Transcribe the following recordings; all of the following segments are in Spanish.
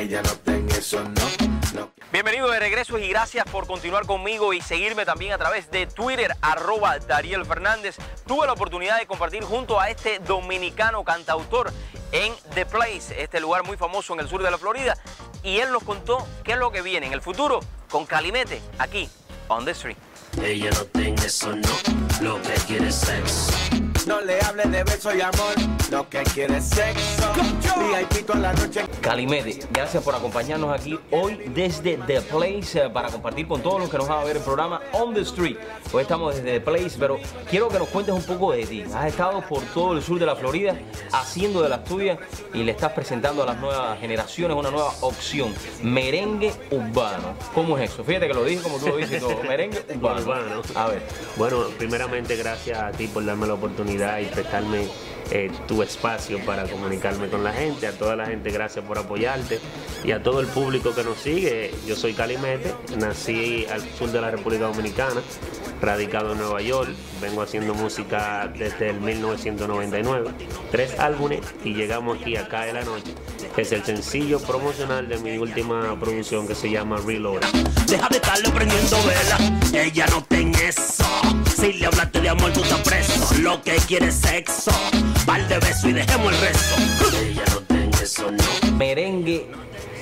ella no tenga eso, no, no. Bienvenido de regreso y gracias por continuar conmigo y seguirme también a través de Twitter, arroba Dariel Fernández. Tuve la oportunidad de compartir junto a este dominicano cantautor en The Place, este lugar muy famoso en el sur de la Florida, y él nos contó qué es lo que viene en el futuro con Calimete aquí, on the street. Ella no tenga eso, no, lo que quiere es sexo. No le hables de beso y amor, lo que quiere es sexo. VIP toda la noche. Calimete, gracias por acompañarnos aquí hoy desde The Place eh, para compartir con todos los que nos van a ver el programa On the Street. Hoy estamos desde The Place, pero quiero que nos cuentes un poco de ti. Has estado por todo el sur de la Florida haciendo de las tuyas y le estás presentando a las nuevas generaciones una nueva opción, merengue urbano. ¿Cómo es eso? Fíjate que lo dije como tú lo dices todo, merengue urbano. Urbano. A ver. Bueno, primeramente gracias a ti por darme la oportunidad y prestarme eh, tu espacio para comunicarme con la gente. A toda la gente, gracias por apoyarte. Y a todo el público que nos sigue, yo soy Calimete, nací al sur de la República Dominicana, radicado en Nueva York. Vengo haciendo música desde el 1999, tres álbumes y llegamos aquí a Cae la Noche. Es el sencillo promocional de mi última producción que se llama Reload. Deja de estarle prendiendo vela, ella no ten eso. Si le hablaste de amor, tú estás preso. Lo que quiere es sexo. Par de besos y dejemos el resto. Ella no tenga eso, no. merengue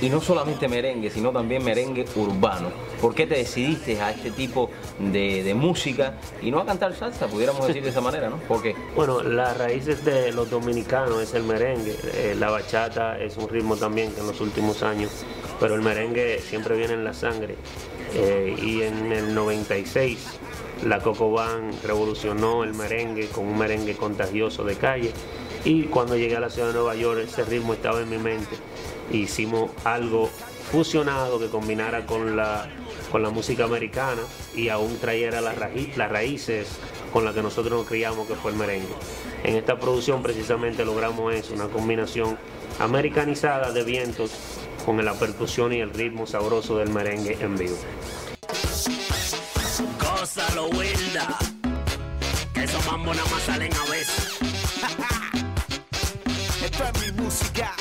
y no solamente merengue, sino también merengue urbano. ¿Por qué te decidiste a este tipo de, de música y no a cantar salsa, pudiéramos decir de esa manera, ¿no? ¿Por qué? Bueno, las raíces de los dominicanos es el merengue. Eh, la bachata es un ritmo también que en los últimos años, pero el merengue siempre viene en la sangre. Eh, y en el 96 la Coco Band revolucionó el merengue con un merengue contagioso de calle. Y cuando llegué a la ciudad de Nueva York, ese ritmo estaba en mi mente. Hicimos algo fusionado que combinara con la, con la música americana y aún trayera las, raí- las raíces con las que nosotros nos criamos, que fue el merengue. En esta producción precisamente logramos eso, una combinación americanizada de vientos con la percusión y el ritmo sabroso del merengue en vivo. Gózalo, Wilda. Que esos mambos nada más salen a veces. Esto es mi música.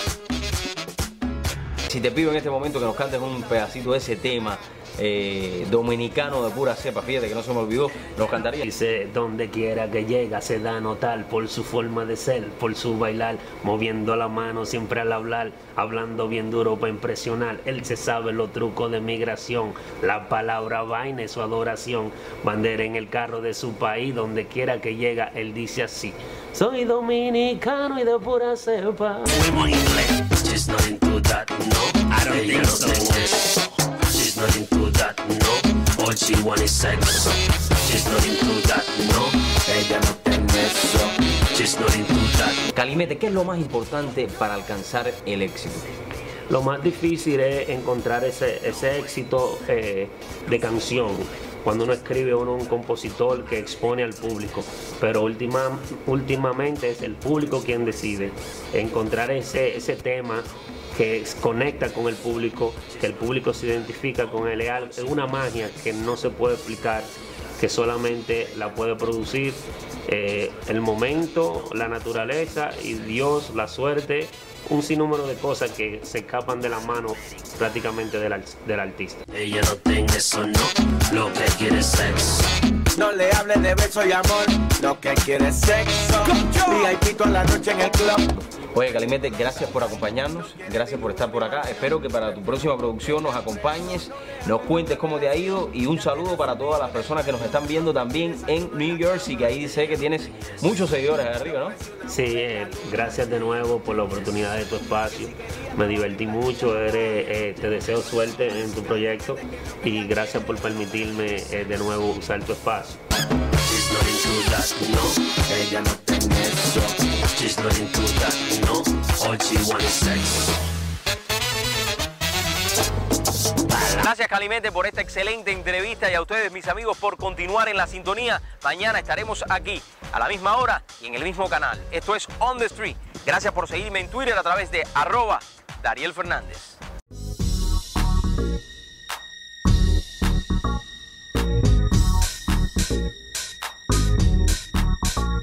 Si te pido en este momento que nos cantes un pedacito de ese tema eh, dominicano de pura cepa, fíjate que no se me olvidó, nos cantaría. Dice, donde quiera que llega se da a notar por su forma de ser, por su bailar, moviendo la mano siempre al hablar, hablando bien duro para impresionar. Él se sabe los trucos de migración, la palabra vaina es su adoración, bandera en el carro de su país, donde quiera que llega, él dice así, soy dominicano y de pura cepa. Inglés. She's not into that, no. I don't Ella think no so. tenga eso. She's not into that, no. All she want is sex. She's not into that, no. Ella no tenga eso. She's not into that. Calimete, ¿qué es lo más importante para alcanzar el éxito? Lo más difícil es encontrar ese, ese éxito eh, de canción. Cuando uno escribe uno un compositor que expone al público, pero última, últimamente es el público quien decide encontrar ese, ese tema que conecta con el público, que el público se identifica con él. Es una magia que no se puede explicar, que solamente la puede producir eh, el momento, la naturaleza y Dios, la suerte, un sinnúmero de cosas que se escapan de la mano prácticamente del, del artista. Ella no tenga eso, no. Lo que quiere es sexo. No le hables de beso y amor. Lo que quiere es sexo. VIP toda la noche en el club. Oye, Calimete, gracias por acompañarnos, gracias por estar por acá. Espero que para tu próxima producción nos acompañes, nos cuentes cómo te ha ido y un saludo para todas las personas que nos están viendo también en New Jersey, que ahí sé que tienes muchos seguidores arriba, ¿no? Sí, eh, gracias de nuevo por la oportunidad de tu espacio. Me divertí mucho, eh, te deseo suerte en tu proyecto y gracias por permitirme eh, de nuevo usar tu espacio. Gracias Calimete por esta excelente entrevista y a ustedes mis amigos por continuar en la sintonía. Mañana estaremos aquí a la misma hora y en el mismo canal. Esto es On the Street. Gracias por seguirme en Twitter a través de arroba Dariel Fernández.